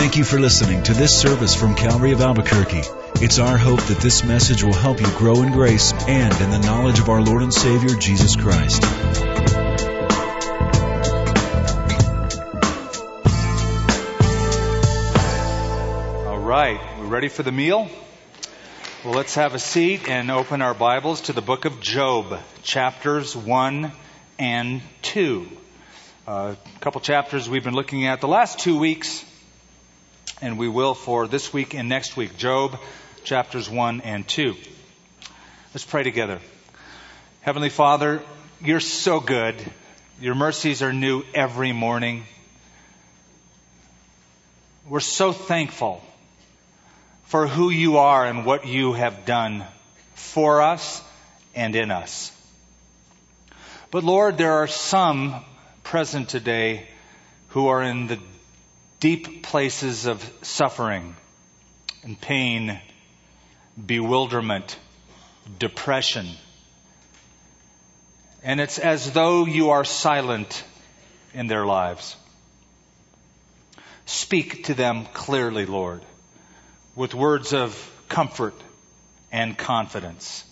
Thank you for listening to this service from Calvary of Albuquerque. It's our hope that this message will help you grow in grace and in the knowledge of our Lord and Savior, Jesus Christ. All right, we ready for the meal? Well, let's have a seat and open our Bibles to the book of Job, chapters 1 and 2. Uh, a couple chapters we've been looking at the last two weeks, and we will for this week and next week. Job, chapters 1 and 2. Let's pray together. Heavenly Father, you're so good. Your mercies are new every morning. We're so thankful for who you are and what you have done for us and in us. But Lord, there are some present today who are in the deep places of suffering and pain, bewilderment, depression. And it's as though you are silent in their lives. Speak to them clearly, Lord with words of comfort and confidence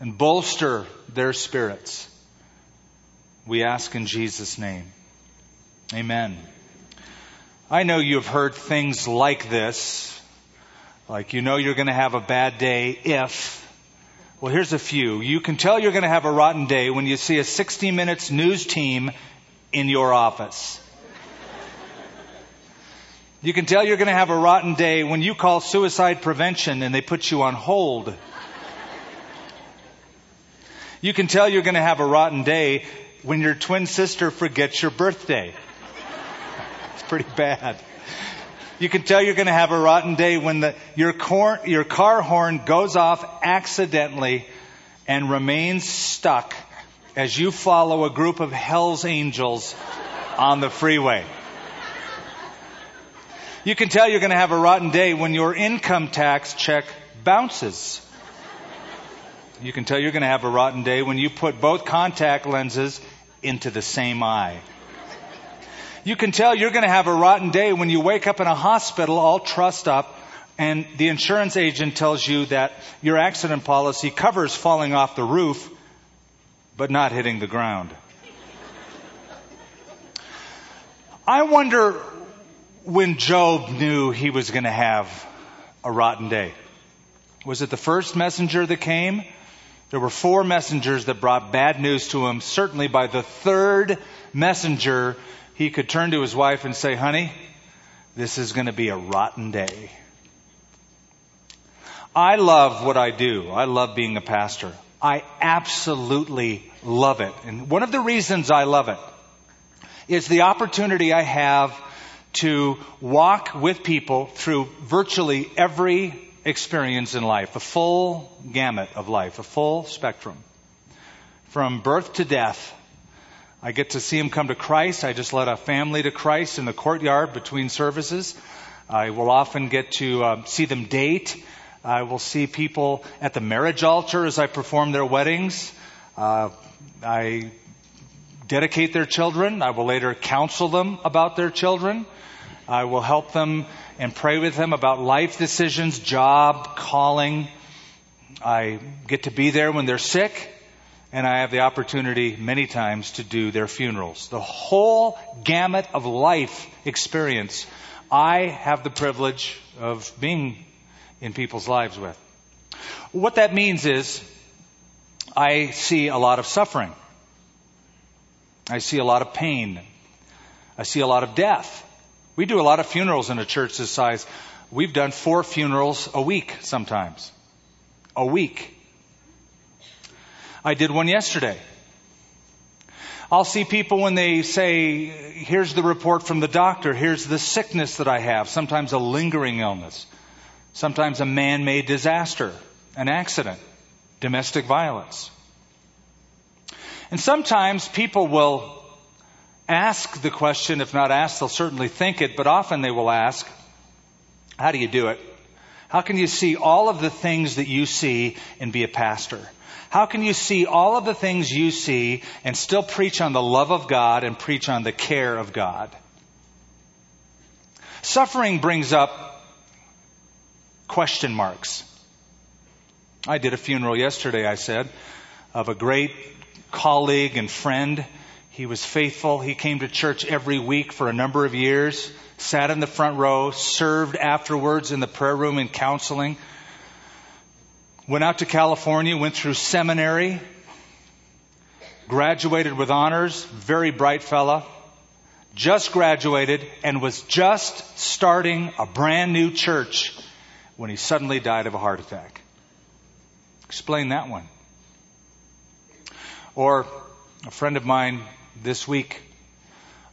and bolster their spirits. We ask in Jesus' name. Amen. I know you've heard things like this, like you know you're going to have a bad day if. Well, here's a few. You can tell you're going to have a rotten day when you see a 60 minutes news team in your office. You can tell you're going to have a rotten day when you call suicide prevention and they put you on hold. You can tell you're going to have a rotten day when your twin sister forgets your birthday. Pretty bad. You can tell you're going to have a rotten day when the, your, cor, your car horn goes off accidentally and remains stuck as you follow a group of Hell's Angels on the freeway. You can tell you're going to have a rotten day when your income tax check bounces. You can tell you're going to have a rotten day when you put both contact lenses into the same eye. You can tell you're going to have a rotten day when you wake up in a hospital all trussed up and the insurance agent tells you that your accident policy covers falling off the roof but not hitting the ground. I wonder when Job knew he was going to have a rotten day? Was it the first messenger that came? There were four messengers that brought bad news to him. Certainly by the third messenger, he could turn to his wife and say, honey, this is going to be a rotten day. I love what I do. I love being a pastor. I absolutely love it. And one of the reasons I love it is the opportunity I have to walk with people through virtually every experience in life, a full gamut of life, a full spectrum. From birth to death, I get to see them come to Christ. I just led a family to Christ in the courtyard between services. I will often get to uh, see them date. I will see people at the marriage altar as I perform their weddings. Uh, I dedicate their children. I will later counsel them about their children. I will help them and pray with them about life decisions, job, calling. I get to be there when they're sick, and I have the opportunity many times to do their funerals. The whole gamut of life experience I have the privilege of being in people's lives with. What that means is I see a lot of suffering. I see a lot of pain. I see a lot of death. We do a lot of funerals in a church this size. We've done four funerals a week sometimes. A week. I did one yesterday. I'll see people when they say, here's the report from the doctor, here's the sickness that I have, sometimes a lingering illness, sometimes a man-made disaster, an accident, domestic violence. And sometimes people will ask the question. If not ask, they'll certainly think it, but often they will ask, how do you do it? How can you see all of the things that you see and be a pastor? How can you see all of the things you see and still preach on the love of God and preach on the care of God? Suffering brings up question marks. I did a funeral yesterday, I said, of a great colleague and friend. He was faithful. He came to church every week for a number of years, sat in the front row, served afterwards in the prayer room and counseling, went out to California, went through seminary, graduated with honors, very bright fella, just graduated and was just starting a brand new church when he suddenly died of a heart attack. Explain that one. Or a friend of mine this week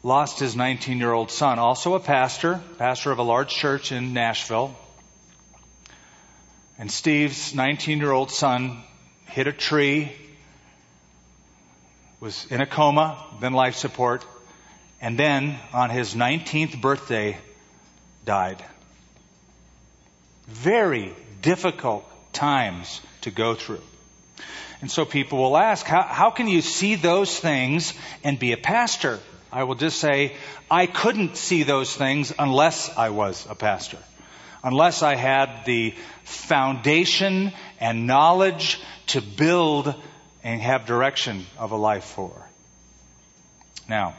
lost his 19 year old son, also a pastor, pastor of a large church in Nashville. And Steve's 19 year old son hit a tree, was in a coma, then life support, and then on his 19th birthday died. Very difficult times to go through. And so people will ask, how, how can you see those things and be a pastor? I will just say, I couldn't see those things unless I was a pastor. Unless I had the foundation and knowledge to build and have direction of a life for. Now,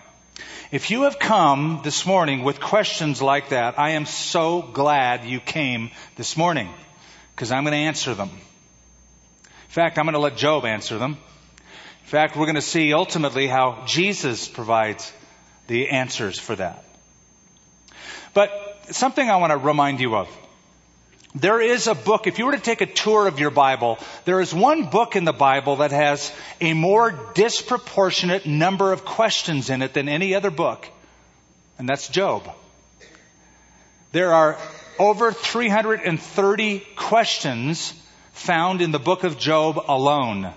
if you have come this morning with questions like that, I am so glad you came this morning because I'm going to answer them. In fact, I'm going to let Job answer them. In fact, we're going to see ultimately how Jesus provides the answers for that. But something I want to remind you of. There is a book, if you were to take a tour of your Bible, there is one book in the Bible that has a more disproportionate number of questions in it than any other book, and that's Job. There are over 330 questions found in the book of Job alone.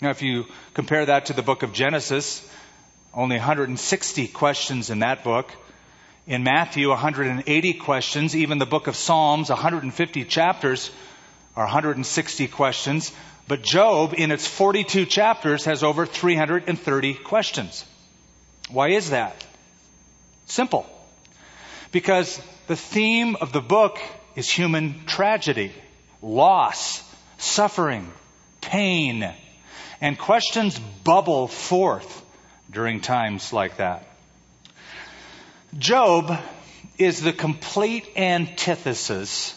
Now, if you compare that to the book of Genesis, only 160 questions in that book. In Matthew, 180 questions. Even the book of Psalms, 150 chapters, are 160 questions. But Job, in its 42 chapters, has over 330 questions. Why is that? Simple. Because the theme of the book is human tragedy, loss, suffering, pain, and questions bubble forth during times like that. Job is the complete antithesis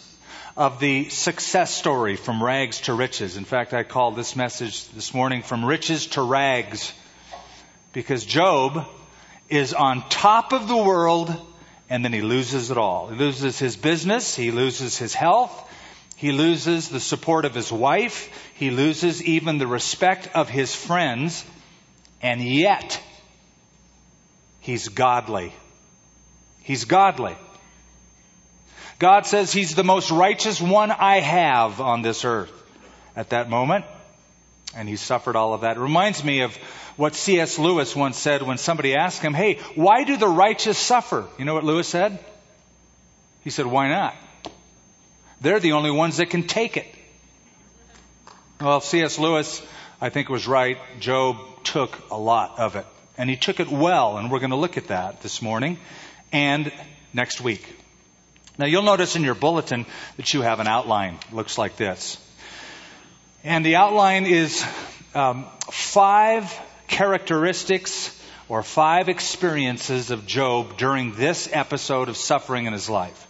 of the success story from rags to riches. In fact, I called this message this morning from riches to rags because Job is on top of the world and then he loses it all. He loses his business, he loses his health, he loses the support of his wife, he loses even the respect of his friends, and yet he's godly. He's godly. God says he's the most righteous one I have on this earth at that moment. And he suffered all of that. It reminds me of what C.S. Lewis once said when somebody asked him, Hey, why do the righteous suffer? You know what Lewis said? He said, Why not? They're the only ones that can take it. Well, C.S. Lewis, I think, was right. Job took a lot of it. And he took it well, and we're going to look at that this morning and next week. Now, you'll notice in your bulletin that you have an outline. It looks like this. And the outline is um, five characteristics or five experiences of Job during this episode of suffering in his life.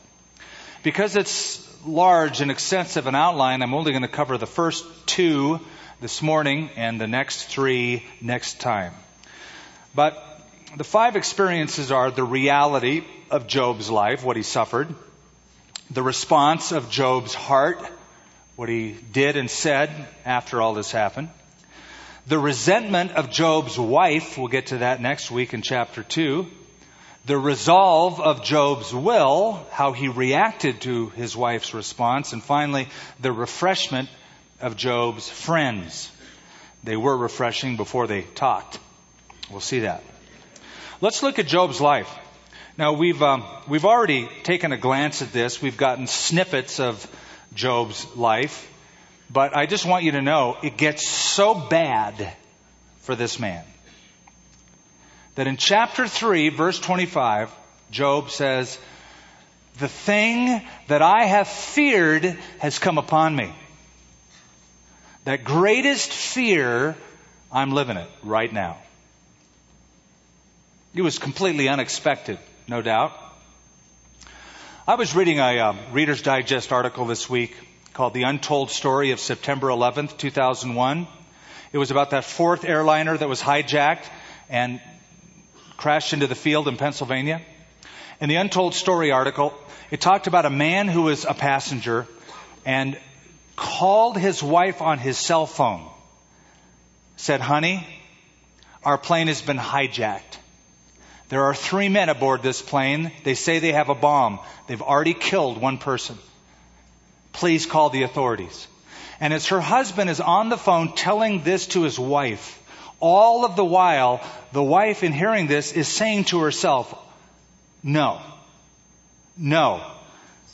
Because it's large and extensive an outline, I'm only going to cover the first two this morning and the next three next time. But the five experiences are the reality of Job's life, what he suffered, the response of Job's heart, what he did and said after all this happened, the resentment of Job's wife, we'll get to that next week in chapter 2. The resolve of Job's will, how he reacted to his wife's response. And finally, the refreshment of Job's friends. They were refreshing before they talked. We'll see that. Let's look at Job's life. Now we've um, we've already taken a glance at this. We've gotten snippets of Job's life. But I just want you to know it gets so bad for this man that in chapter 3, verse 25, Job says, The thing that I have feared has come upon me. That greatest fear, I'm living it right now. It was completely unexpected, no doubt. I was reading a uh, Reader's Digest article this week called The Untold Story of September 11th, 2001. It was about that fourth airliner that was hijacked and crashed into the field in Pennsylvania. In the Untold Story article, it talked about a man who was a passenger and called his wife on his cell phone. Said, honey, our plane has been hijacked. There are three men aboard this plane. They say they have a bomb. They've already killed one person. Please call the authorities. And as her husband is on the phone telling this to his wife, all of the while, the wife in hearing this is saying to herself, no, no,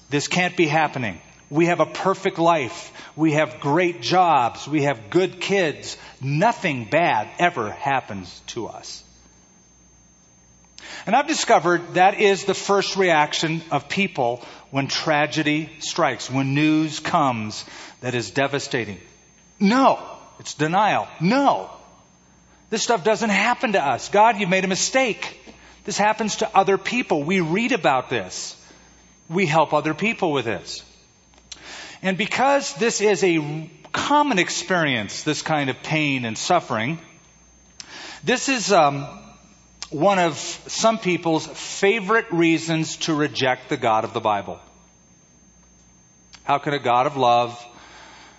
this can't be happening. We have a perfect life. We have great jobs. We have good kids. Nothing bad ever happens to us. And I've discovered that is the first reaction of people when tragedy strikes, when news comes that is devastating. No. It's denial. No. This stuff doesn't happen to us. God, you've made a mistake. This happens to other people. We read about this. We help other people with this. And because this is a common experience, this kind of pain and suffering, this is um, one of some people's favorite reasons to reject the God of the Bible. How can a God of love,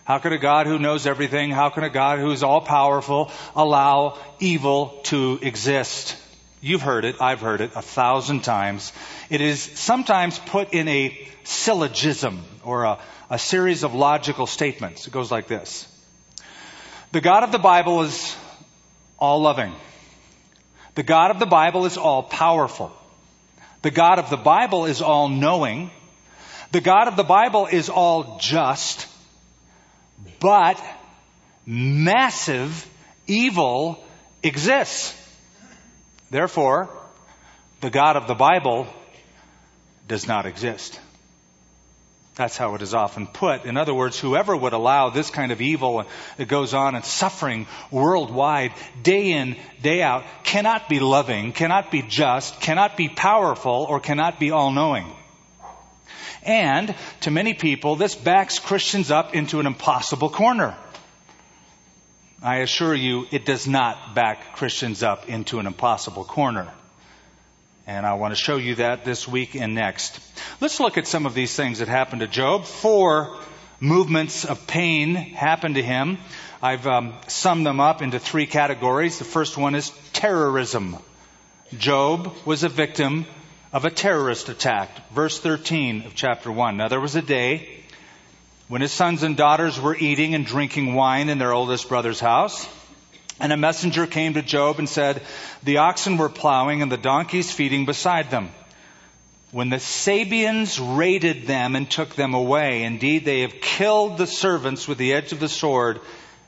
how can a God who knows everything, how can a God who is all powerful allow evil to exist? You've heard it, I've heard it a thousand times. It is sometimes put in a syllogism or a, a series of logical statements. It goes like this. The God of the Bible is all loving. The God of the Bible is all powerful. The God of the Bible is all knowing. The God of the Bible is all just. But massive evil exists. Therefore, the God of the Bible does not exist. That's how it is often put. In other words, whoever would allow this kind of evil that goes on and suffering worldwide, day in, day out, cannot be loving, cannot be just, cannot be powerful, or cannot be all knowing. And to many people, this backs Christians up into an impossible corner. I assure you, it does not back Christians up into an impossible corner. And I want to show you that this week and next. Let's look at some of these things that happened to Job. Four movements of pain happened to him. I've um, summed them up into three categories. The first one is terrorism. Job was a victim of a terrorist attack. Verse 13 of chapter 1. Now there was a day when his sons and daughters were eating and drinking wine in their oldest brother's house. And a messenger came to Job and said, The oxen were plowing and the donkeys feeding beside them. When the Sabeans raided them and took them away, indeed they have killed the servants with the edge of the sword,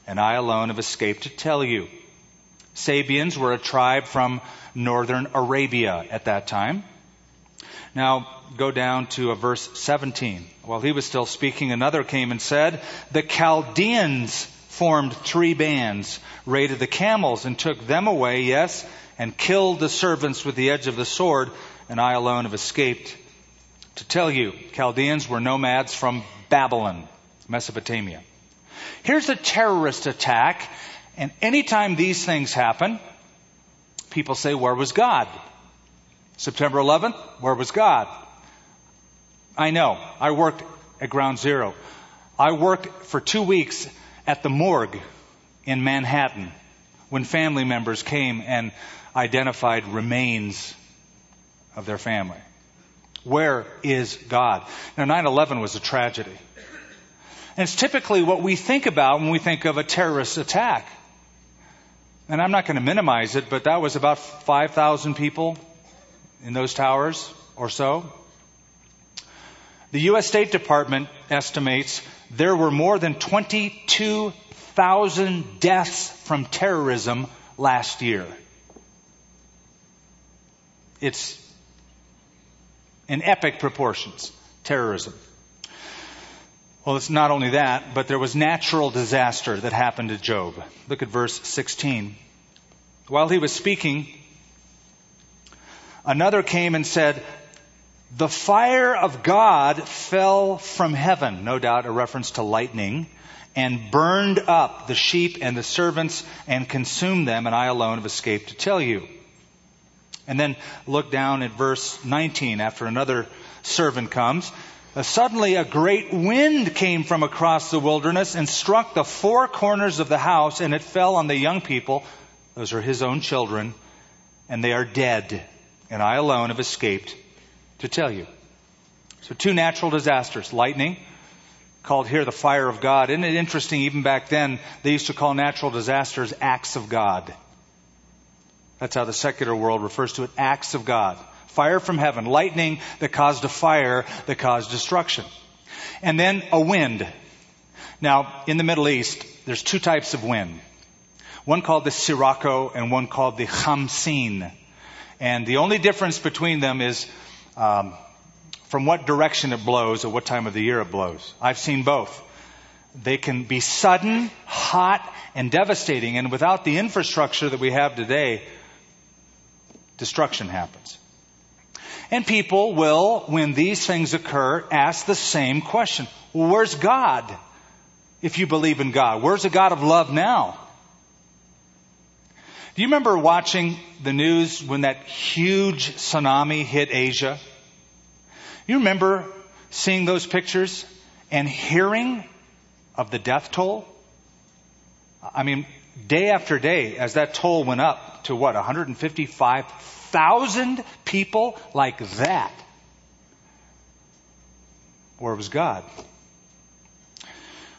and I alone have escaped to tell you. Sabeans were a tribe from northern Arabia at that time. Now, go down to verse 17. While he was still speaking, another came and said, The Chaldeans formed three bands, raided the camels and took them away, yes, and killed the servants with the edge of the sword, and I alone have escaped. To tell you, Chaldeans were nomads from Babylon, Mesopotamia. Here's a terrorist attack, and anytime these things happen, people say, Where was God? September 11th, where was God? I know. I worked at Ground Zero. I worked for two weeks at the morgue in Manhattan when family members came and identified remains of their family. Where is God? Now 9-11 was a tragedy. And it's typically what we think about when we think of a terrorist attack. And I'm not going to minimize it, but that was about 5,000 people in those towers or so. The U.S. State Department estimates there were more than 22,000 deaths from terrorism last year. It's in epic proportions. Terrorism. Well, it's not only that, but there was natural disaster that happened to Job. Look at verse 16. While he was speaking, another came and said, The fire of God fell from heaven, no doubt a reference to lightning, and burned up the sheep and the servants and consumed them, and I alone have escaped to tell you. And then look down at verse 19 after another servant comes. Uh, suddenly a great wind came from across the wilderness and struck the four corners of the house, and it fell on the young people. Those are his own children, and they are dead. And I alone have escaped to tell you. So two natural disasters, lightning called here the fire of God. Isn't it interesting, even back then, they used to call natural disasters acts of God. That's how the secular world refers to it, acts of God. Fire from heaven, lightning that caused a fire that caused destruction. And then a wind. Now, in the Middle East, there's two types of wind. One called the Sirocco and one called the Khamsin. And the only difference between them is um, from what direction it blows or what time of the year it blows. I've seen both. They can be sudden, hot, and devastating, and without the infrastructure that we have today, destruction happens. And people will, when these things occur, ask the same question. Where's God? If you believe in God, where's the God of love now? Do you remember watching the news when that huge tsunami hit Asia? You remember seeing those pictures and hearing of the death toll? I mean, day after day, as that toll went up to what, 155,000 people like that. Where was God?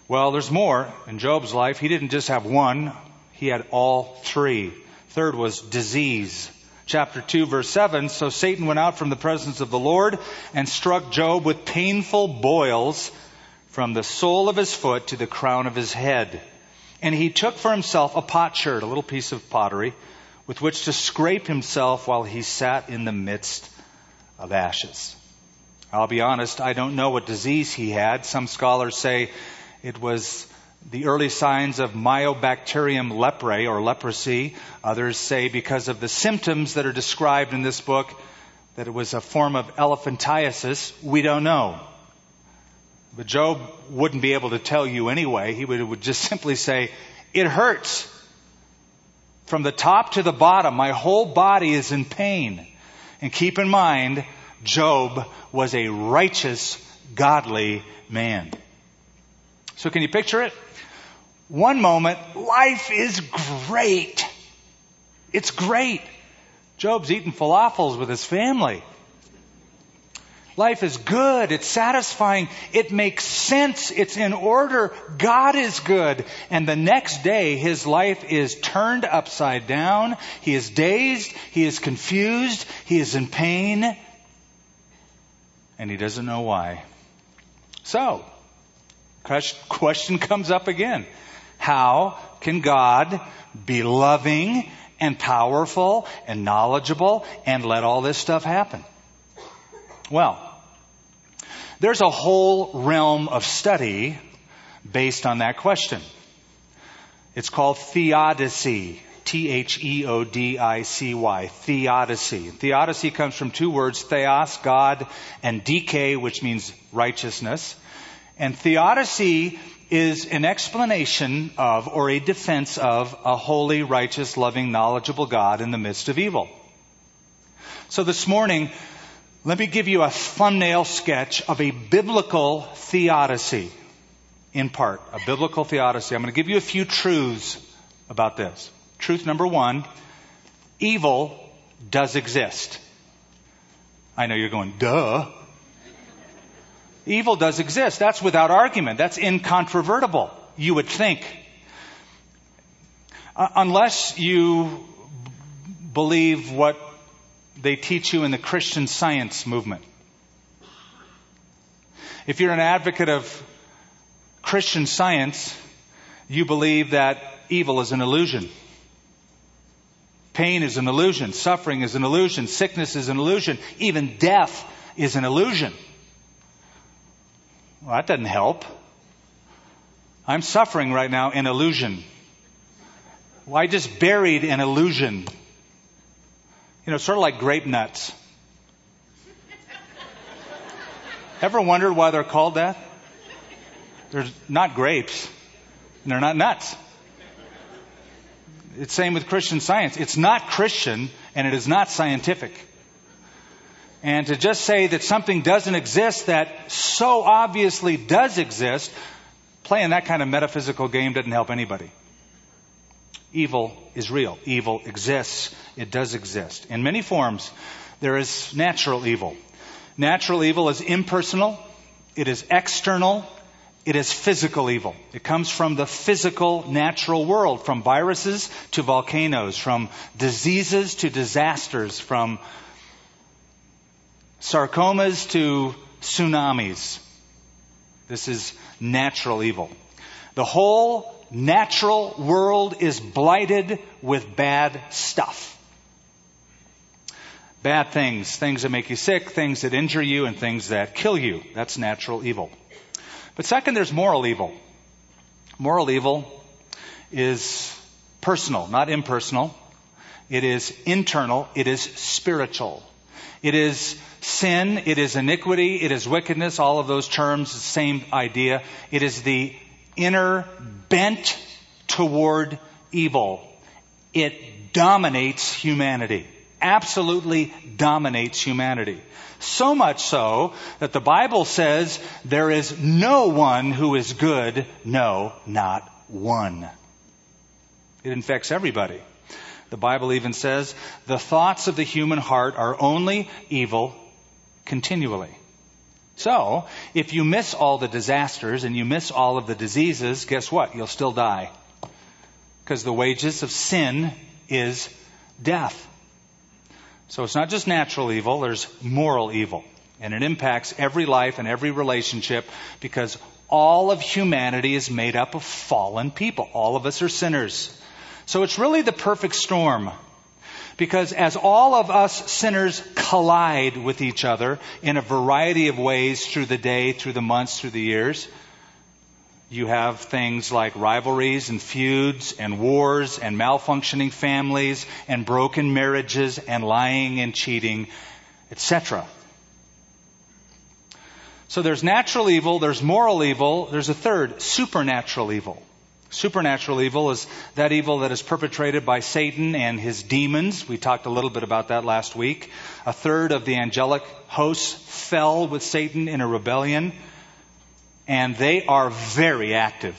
Well, there's more. In Job's life, he didn't just have one, he had all three. Third was disease. Chapter 2 verse 7 so satan went out from the presence of the lord and struck job with painful boils from the sole of his foot to the crown of his head. And he took for himself a potsherd a little piece of pottery with which to scrape himself while he sat in the midst of ashes. I'll be honest i don't know what disease he had. Some scholars say it was the early signs of mycobacterium leprae or leprosy. Others say because of the symptoms that are described in this book that it was a form of elephantiasis. We don't know. But Job wouldn't be able to tell you anyway. He would, would just simply say, it hurts. From the top to the bottom, my whole body is in pain. And keep in mind, Job was a righteous, godly man. So can you picture it? One moment, life is great. It's great. Job's eating falafels with his family. Life is good. It's satisfying. It makes sense. It's in order. God is good. And the next day, his life is turned upside down. He is dazed. He is confused. He is in pain. And he doesn't know why. So, question comes up again. How can God be loving and powerful and knowledgeable and let all this stuff happen? Well, there's a whole realm of study based on that question. It's called theodicy. T-H-E-O-D-I-C-Y. Theodicy. Theodicy comes from two words, theos, God, and dike, which means righteousness. And theodicy is an explanation of or a defense of a holy, righteous, loving, knowledgeable God in the midst of evil. So this morning, let me give you a thumbnail sketch of a biblical theodicy in part, a biblical theodicy. I'm going to give you a few truths about this. Truth number one, evil does exist. I know you're going, duh. Evil does exist. That's without argument. That's incontrovertible, you would think. Uh, unless you believe what they teach you in the Christian science movement. If you're an advocate of Christian science, you believe that evil is an illusion. Pain is an illusion. Suffering is an illusion. Sickness is an illusion. Even death is an illusion. Well, that doesn't help. I'm suffering right now in illusion. Well, I just buried an illusion. You know, sort of like grape nuts. Ever wondered why they're called that? They're not grapes. And they're not nuts. It's same with Christian science. It's not Christian and it is not scientific. And to just say that something doesn't exist that so obviously does exist, playing that kind of metaphysical game doesn't help anybody. Evil is real. Evil exists. It does exist. In many forms, there is natural evil. Natural evil is impersonal, it is external, it is physical evil. It comes from the physical, natural world, from viruses to volcanoes, from diseases to disasters, from sarcomas to tsunamis. This is natural evil. The whole natural world is blighted with bad stuff bad things, things that make you sick, things that injure you, and things that kill you. That's natural evil. But second, there's moral evil. Moral evil is personal, not impersonal. It is internal. It is spiritual. It is sin. It is iniquity. It is wickedness. All of those terms, the same idea. It is the inner bent toward evil. It dominates humanity absolutely dominates humanity. So much so that the Bible says there is no one who is good, no, not one. It infects everybody. The Bible even says the thoughts of the human heart are only evil continually. So, if you miss all the disasters and you miss all of the diseases, guess what? You'll still die. Because the wages of sin is death. So it's not just natural evil, there's moral evil. And it impacts every life and every relationship because all of humanity is made up of fallen people. All of us are sinners. So it's really the perfect storm. Because as all of us sinners collide with each other in a variety of ways through the day, through the months, through the years, you have things like rivalries and feuds and wars and malfunctioning families and broken marriages and lying and cheating, etc. So there's natural evil, there's moral evil, there's a third, supernatural evil. Supernatural evil is that evil that is perpetrated by Satan and his demons. We talked a little bit about that last week. A third of the angelic hosts fell with Satan in a rebellion and they are very active.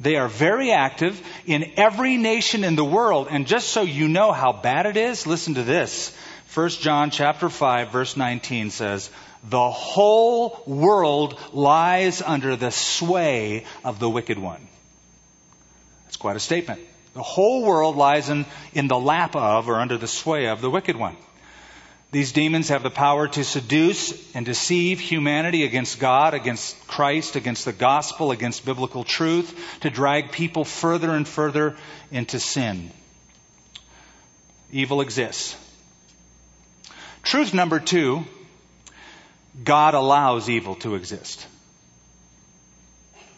They are very active in every nation in the world. And just so you know how bad it is, listen to this. 1 John chapter 5 verse 19 says, the whole world lies under the sway of the wicked one. That's quite a statement. The whole world lies in, in the lap of or under the sway of the wicked one. These demons have the power to seduce and deceive humanity against God, against Christ, against the gospel, against biblical truth, to drag people further and further into sin. Evil exists. Truth number two God allows evil to exist.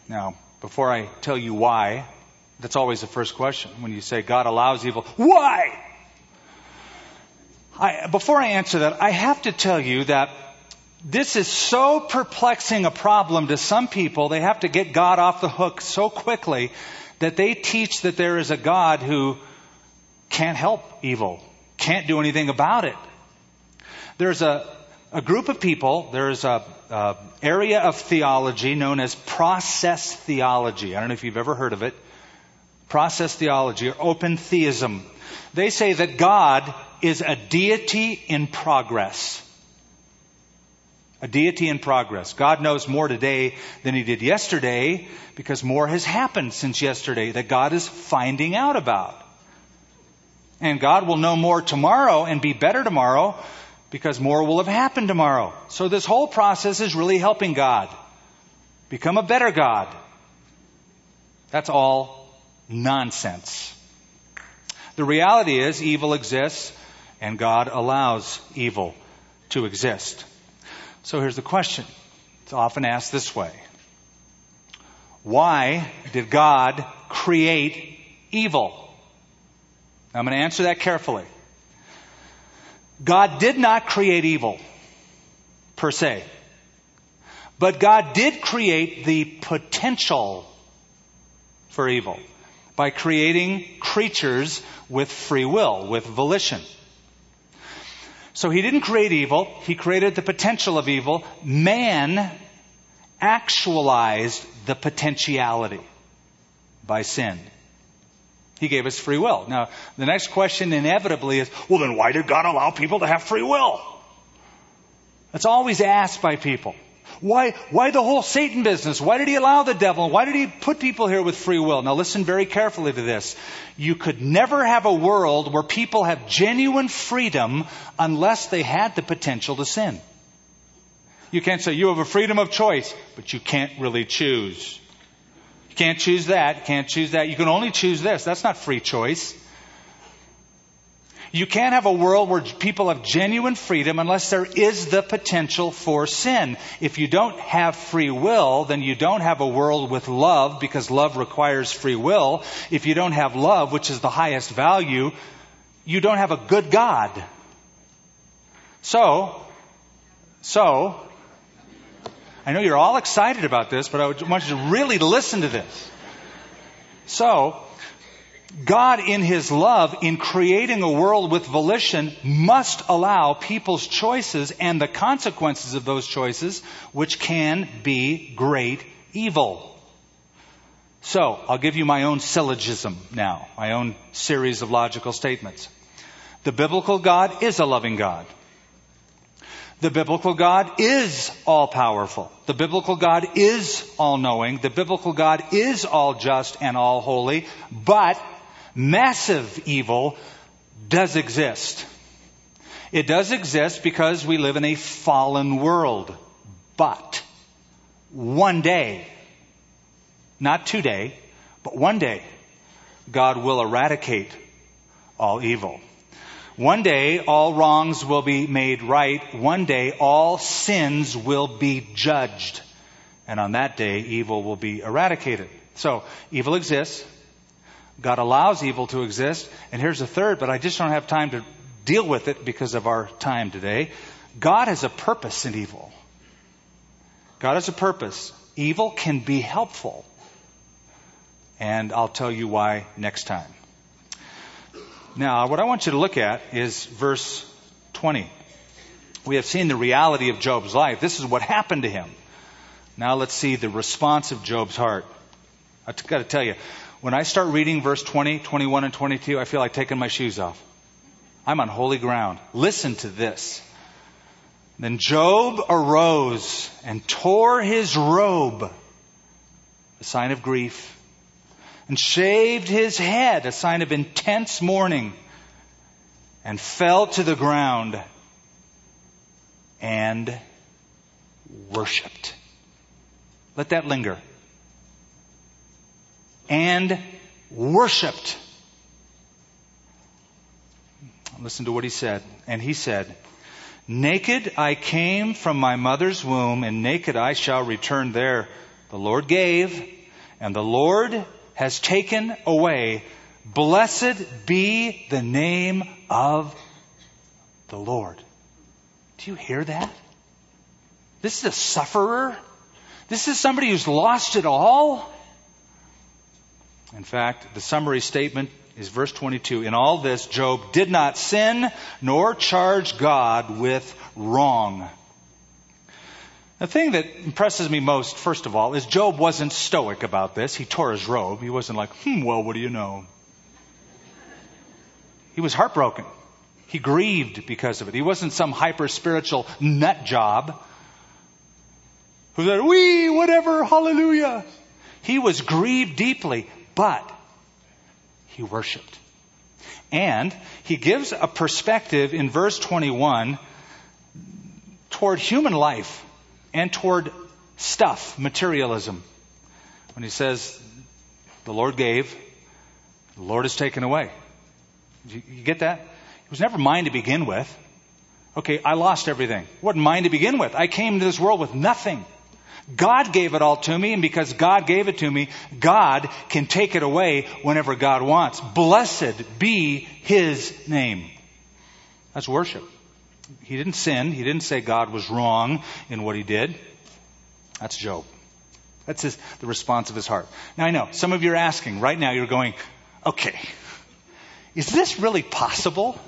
Now, before I tell you why, that's always the first question. When you say God allows evil, why? I, before I answer that, I have to tell you that this is so perplexing a problem to some people, they have to get God off the hook so quickly that they teach that there is a God who can't help evil, can't do anything about it. There's a, a group of people, there's a, a area of theology known as process theology. I don't know if you've ever heard of it. Process theology or open theism. They say that God is a deity in progress. A deity in progress. God knows more today than he did yesterday because more has happened since yesterday that God is finding out about. And God will know more tomorrow and be better tomorrow because more will have happened tomorrow. So this whole process is really helping God become a better God. That's all nonsense. The reality is evil exists and God allows evil to exist. So here's the question. It's often asked this way. Why did God create evil? I'm going to answer that carefully. God did not create evil, per se. But God did create the potential for evil by creating creatures with free will, with volition. So he didn't create evil, he created the potential of evil. Man actualized the potentiality by sin. He gave us free will. Now, the next question inevitably is, well, then why did God allow people to have free will? That's always asked by people. Why, why the whole Satan business? Why did he allow the devil? Why did he put people here with free will? Now listen very carefully to this. You could never have a world where people have genuine freedom unless they had the potential to sin. You can't say you have a freedom of choice, but you can't really choose. Can't choose that, can't choose that. You can only choose this. That's not free choice. You can't have a world where people have genuine freedom unless there is the potential for sin. If you don't have free will, then you don't have a world with love because love requires free will. If you don't have love, which is the highest value, you don't have a good God. So, so, I know you're all excited about this, but I want you to really listen to this. So, God, in His love, in creating a world with volition, must allow people's choices and the consequences of those choices, which can be great evil. So, I'll give you my own syllogism now, my own series of logical statements. The biblical God is a loving God. The biblical God is all powerful. The biblical God is all knowing. The biblical God is all just and all holy. But massive evil does exist. It does exist because we live in a fallen world. But one day, not today, but one day, God will eradicate all evil. One day, all wrongs will be made right. One day, all sins will be judged. And on that day, evil will be eradicated. So, evil exists. God allows evil to exist. And here's the third, but I just don't have time to deal with it because of our time today. God has a purpose in evil. God has a purpose. Evil can be helpful. And I'll tell you why next time. Now, what I want you to look at is verse 20. We have seen the reality of Job's life. This is what happened to him. Now let's see the response of Job's heart. I've got to tell you, when I start reading verse 20, 21, and 22, I feel like taking my shoes off. I'm on holy ground. Listen to this. Then Job arose and tore his robe, a sign of grief, and shaved his head, a sign of intense mourning, and fell to the ground and worshiped. Let that linger and worshiped. Listen to what he said. And he said, Naked I came from my mother's womb, and naked I shall return there. The Lord gave, and the Lord has taken away. Blessed be the name of the Lord. Do you hear that? This is a sufferer. This is somebody who's lost it all. In fact, the summary statement is verse 22. In all this, Job did not sin nor charge God with wrong. The thing that impresses me most, first of all, is Job wasn't stoic about this. He tore his robe. He wasn't like, hmm, well, what do you know? He was heartbroken. He grieved because of it. He wasn't some hyper spiritual nut job who said, we, whatever, hallelujah. He was grieved deeply but he worshiped. And he gives a perspective in verse 21 toward human life and toward stuff, materialism. When he says, the Lord gave, the Lord has taken away. You, get that? It was never mine to begin with. Okay, I lost everything. Wasn't mine to begin with. I came into this world with nothing. God gave it all to me, and because God gave it to me, God can take it away whenever God wants. Blessed be His name. That's worship. He didn't sin. He didn't say God was wrong in what he did. That's Job. That's his, the response of his heart. Now I know, some of you are asking right now, you're going, okay, is this really possible?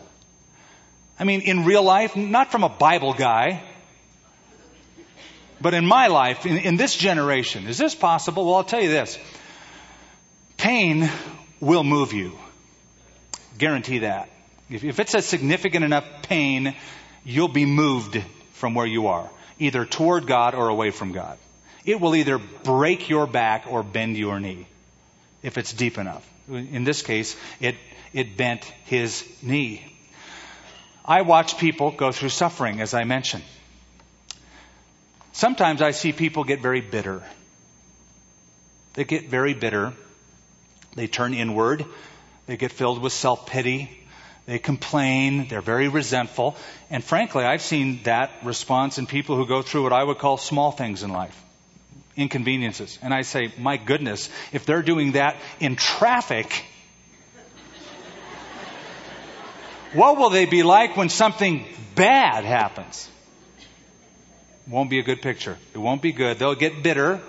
I mean, in real life, not from a Bible guy, but in my life, in, in this generation, is this possible? Well, I'll tell you this. Pain will move you. Guarantee that. If, if it's a significant enough pain, you'll be moved from where you are, either toward God or away from God. It will either break your back or bend your knee, if it's deep enough. In this case, it, it bent his knee. I watch people go through suffering, as I mentioned. Sometimes I see people get very bitter. They get very bitter. They turn inward. They get filled with self pity. They complain. They're very resentful. And frankly, I've seen that response in people who go through what I would call small things in life. Inconveniences. And I say, my goodness, if they're doing that in traffic, what will they be like when something bad happens? Won't be a good picture. It won't be good. They'll get bitter.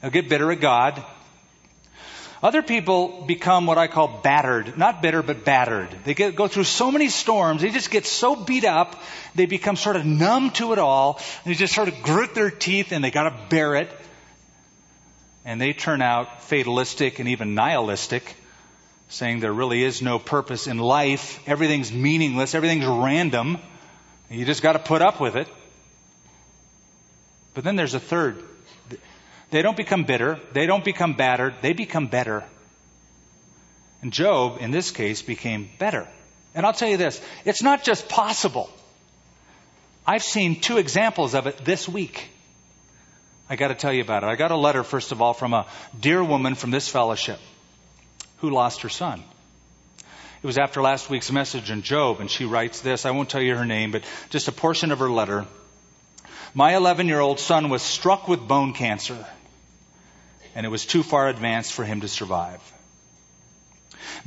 They'll get bitter at God. Other people become what I call battered. Not bitter, but battered. They get, go through so many storms, they just get so beat up, they become sort of numb to it all, they just sort of grit their teeth and they gotta bear it. And they turn out fatalistic and even nihilistic, saying there really is no purpose in life, everything's meaningless, everything's random, and you just gotta put up with it. But then there's a third they don't become bitter. They don't become battered. They become better. And Job, in this case, became better. And I'll tell you this it's not just possible. I've seen two examples of it this week. I got to tell you about it. I got a letter, first of all, from a dear woman from this fellowship who lost her son. It was after last week's message in Job, and she writes this. I won't tell you her name, but just a portion of her letter. My 11 year old son was struck with bone cancer and it was too far advanced for him to survive.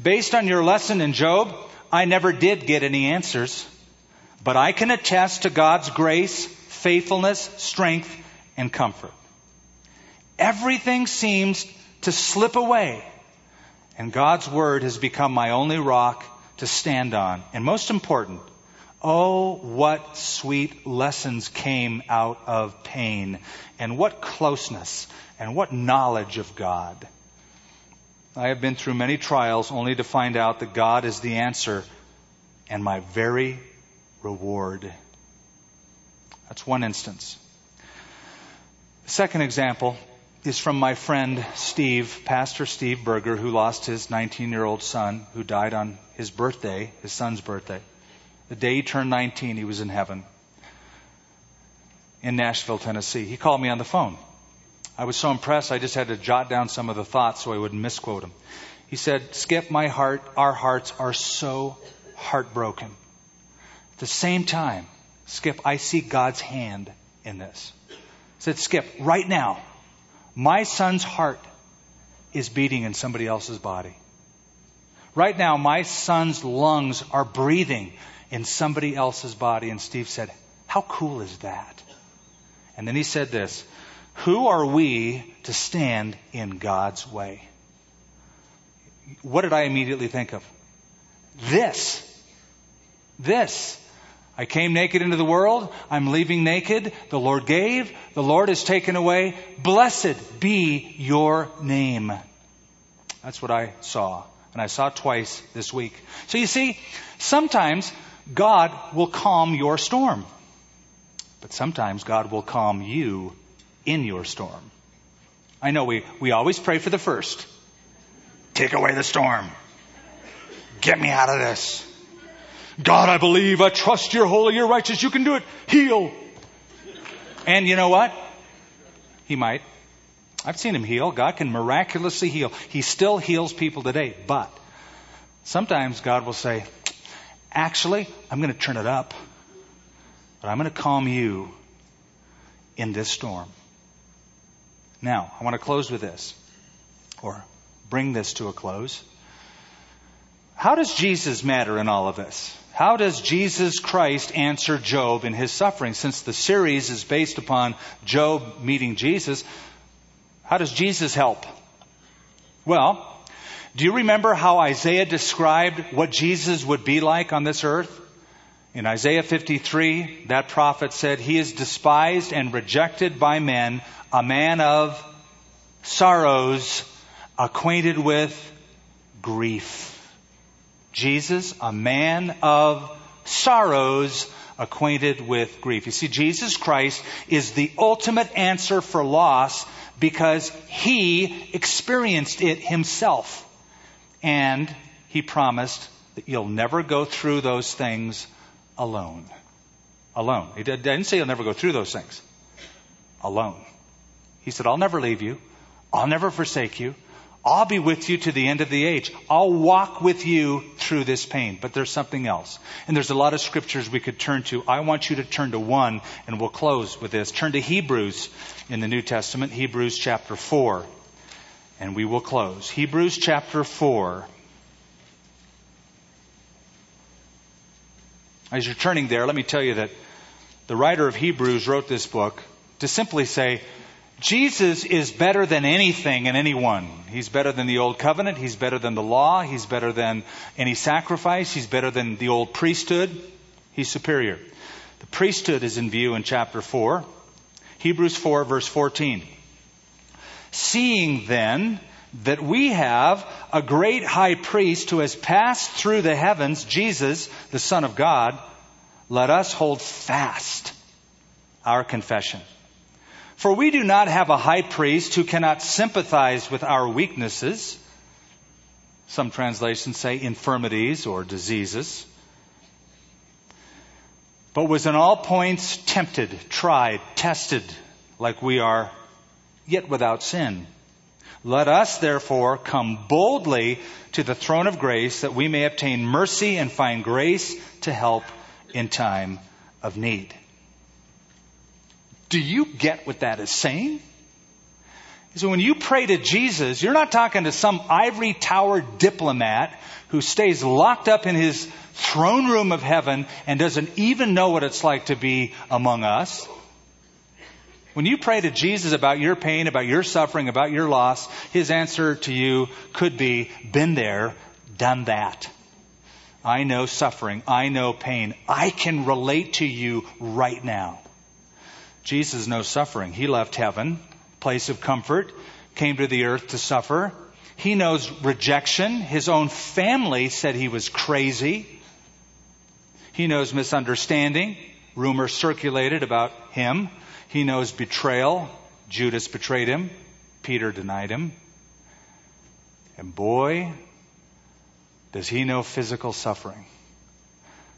Based on your lesson in Job, I never did get any answers, but I can attest to God's grace, faithfulness, strength, and comfort. Everything seems to slip away, and God's word has become my only rock to stand on. And most important, oh, what sweet lessons came out of pain, and what closeness and what knowledge of God. I have been through many trials only to find out that God is the answer and my very reward. That's one instance. The second example is from my friend Steve, Pastor Steve Berger, who lost his 19 year old son, who died on his birthday, his son's birthday. The day he turned 19, he was in heaven in Nashville, Tennessee. He called me on the phone. I was so impressed, I just had to jot down some of the thoughts so I wouldn't misquote him. He said, Skip, my heart, our hearts are so heartbroken. At the same time, Skip, I see God's hand in this. He said, Skip, right now, my son's heart is beating in somebody else's body. Right now, my son's lungs are breathing in somebody else's body. And Steve said, How cool is that? And then he said this who are we to stand in God's way? What did I immediately think of? This. This. I came naked into the world. I'm leaving naked. The Lord gave. The Lord has taken away. Blessed be your name. That's what I saw. And I saw twice this week. So you see, sometimes God will calm your storm. But sometimes God will calm you in your storm. I know we, we always pray for the first. Take away the storm. Get me out of this. God, I believe, I trust you're holy, you're righteous, you can do it. Heal. And you know what? He might. I've seen him heal. God can miraculously heal. He still heals people today. But sometimes God will say, actually, I'm going to turn it up. but I'm going to calm you in this storm. Now, I want to close with this, or bring this to a close. How does Jesus matter in all of this? How does Jesus Christ answer Job in his suffering? Since the series is based upon Job meeting Jesus, how does Jesus help? Well, do you remember how Isaiah described what Jesus would be like on this earth? In Isaiah 53, that prophet said, He is despised and rejected by men, a man of sorrows, acquainted with grief. Jesus, a man of sorrows, acquainted with grief. You see, Jesus Christ is the ultimate answer for loss because he experienced it himself. And he promised that you'll never go through those things alone. Alone. He didn't say he'll never go through those things. Alone. He said, I'll never leave you. I'll never forsake you. I'll be with you to the end of the age. I'll walk with you through this pain. But there's something else. And there's a lot of scriptures we could turn to. I want you to turn to one, and we'll close with this. Turn to Hebrews in the New Testament, Hebrews chapter 4. And we will close. Hebrews chapter 4. As you're turning there, let me tell you that the writer of Hebrews wrote this book to simply say, Jesus is better than anything and anyone. He's better than the old covenant. He's better than the law. He's better than any sacrifice. He's better than the old priesthood. He's superior. The priesthood is in view in chapter 4. Hebrews 4 verse 14. Seeing then that we have a great high priest who has passed through the heavens, Jesus, the Son of God, let us hold fast our confession. For we do not have a high priest who cannot sympathize with our weaknesses. Some translations say infirmities or diseases. But was in all points tempted, tried, tested like we are, yet without sin. Let us therefore come boldly to the throne of grace that we may obtain mercy and find grace to help in time of need. Do you get what that is saying? So when you pray to Jesus, you're not talking to some ivory tower diplomat who stays locked up in his throne room of heaven and doesn't even know what it's like to be among us. When you pray to Jesus about your pain, about your suffering, about your loss, his answer to you could be, been there, done that. I know suffering. I know pain. I can relate to you right now. Jesus knows suffering. He left heaven, place of comfort, came to the earth to suffer. He knows rejection. His own family said he was crazy. He knows misunderstanding. Rumors circulated about him. He knows betrayal. Judas betrayed him. Peter denied him. And boy, does he know physical suffering.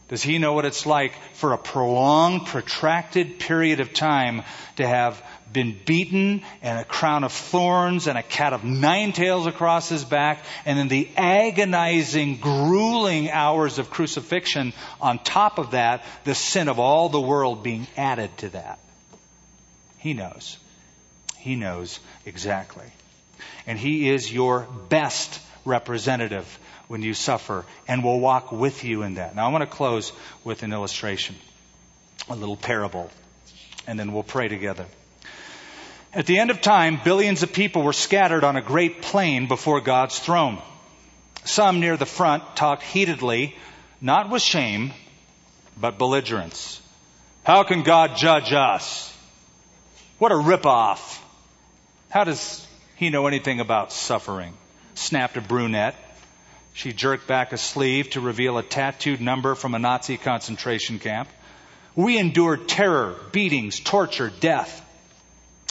Does he know what it's like for a prolonged, protracted period of time to have been beaten and a crown of thorns and a cat of nine tails across his back and then the agonizing, grueling hours of crucifixion on top of that, the sin of all the world being added to that? He knows. He knows exactly. And he is your best representative when you suffer and will walk with you in that. Now I want to close with an illustration, a little parable, and then we'll pray together. At the end of time, billions of people were scattered on a great plain before God's throne. Some near the front talked heatedly, not with shame, but belligerence. How can God judge us? What a ripoff. How does he know anything about suffering? Snapped a brunette. She jerked back a sleeve to reveal a tattooed number from a Nazi concentration camp. We endured terror, beatings, torture, death.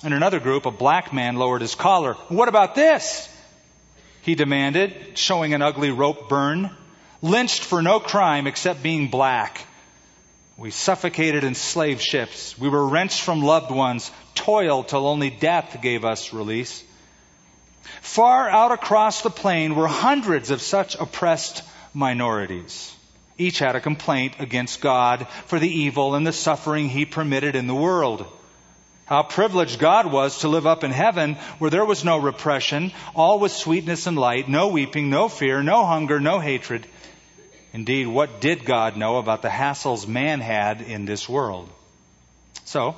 In another group, a black man lowered his collar. What about this? He demanded, showing an ugly rope burn. Lynched for no crime except being black. We suffocated in slave ships. We were wrenched from loved ones, toiled till only death gave us release. Far out across the plain were hundreds of such oppressed minorities. Each had a complaint against God for the evil and the suffering he permitted in the world. How privileged God was to live up in heaven where there was no repression, all was sweetness and light, no weeping, no fear, no hunger, no hatred. Indeed, what did God know about the hassles man had in this world? So,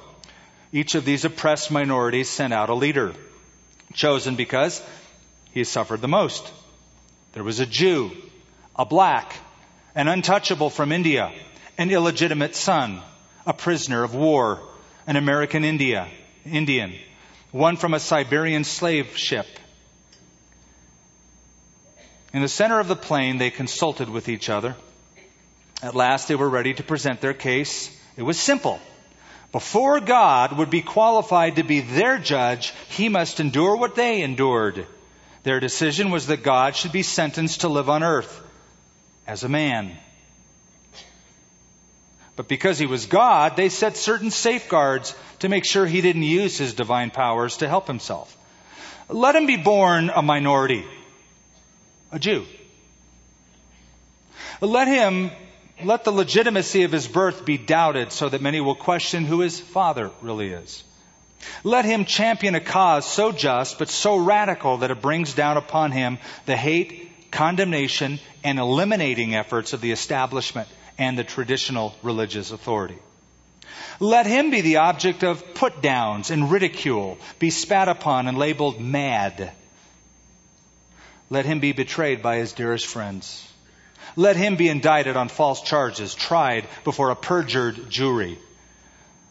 each of these oppressed minorities sent out a leader, chosen because he suffered the most. There was a Jew, a black, an untouchable from India, an illegitimate son, a prisoner of war, an American India, Indian, one from a Siberian slave ship. In the center of the plain, they consulted with each other. At last, they were ready to present their case. It was simple. Before God would be qualified to be their judge, he must endure what they endured. Their decision was that God should be sentenced to live on earth as a man. But because he was God, they set certain safeguards to make sure he didn't use his divine powers to help himself. Let him be born a minority, a Jew. Let him, let the legitimacy of his birth be doubted so that many will question who his father really is. Let him champion a cause so just but so radical that it brings down upon him the hate, condemnation, and eliminating efforts of the establishment and the traditional religious authority. Let him be the object of put downs and ridicule, be spat upon and labeled mad. Let him be betrayed by his dearest friends. Let him be indicted on false charges, tried before a perjured jury.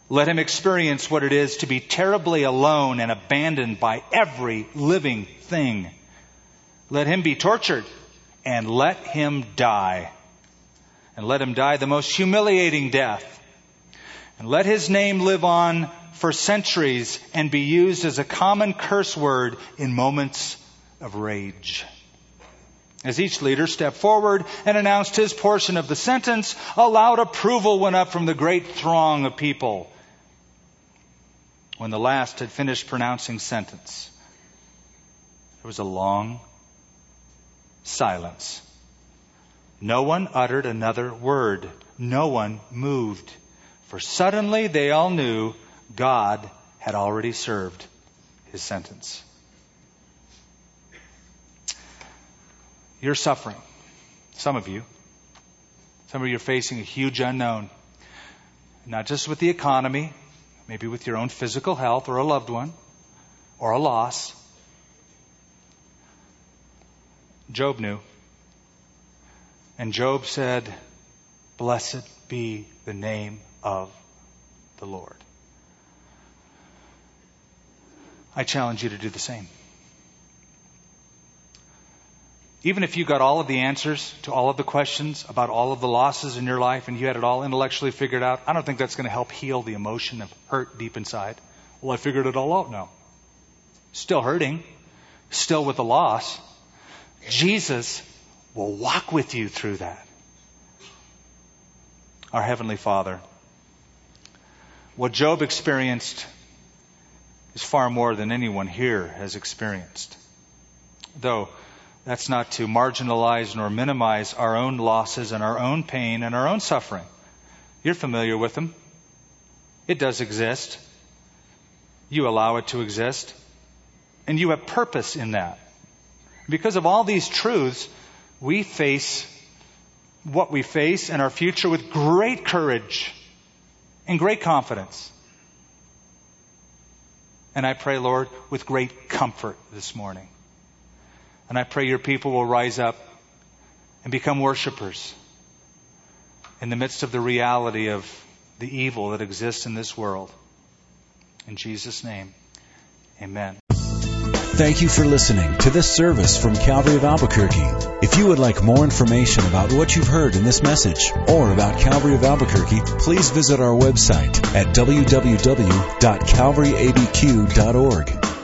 Let him experience what it is to be terribly alone and abandoned by every living thing. Let him be tortured and let him die. And let him die the most humiliating death. And let his name live on for centuries and be used as a common curse word in moments of rage. As each leader stepped forward and announced his portion of the sentence, a loud approval went up from the great throng of people. When the last had finished pronouncing sentence, there was a long silence. No one uttered another word. No one moved. For suddenly they all knew God had already served his sentence. You're suffering. Some of you. Some of you are facing a huge unknown. Not just with the economy, maybe with your own physical health or a loved one or a loss. Job knew. And Job said, Blessed be the name of the Lord. I challenge you to do the same. Even if you got all of the answers to all of the questions about all of the losses in your life and you had it all intellectually figured out, I don't think that's going to help heal the emotion of hurt deep inside. Well, I figured it all out now. Still hurting, still with the loss. Jesus will walk with you through that. Our Heavenly Father, what Job experienced is far more than anyone here has experienced. Though that's not to marginalize nor minimize our own losses and our own pain and our own suffering. You're familiar with them. It does exist. You allow it to exist. And you have purpose in that. Because of all these truths, we face what we face and our future with great courage and great confidence. And I pray, Lord, with great comfort this morning. And I pray your people will rise up and become worshipers in the midst of the reality of the evil that exists in this world. In Jesus' name, amen. Thank you for listening to this service from Calvary of Albuquerque. If you would like more information about what you've heard in this message or about Calvary of Albuquerque, please visit our website at www.calvaryabq.org.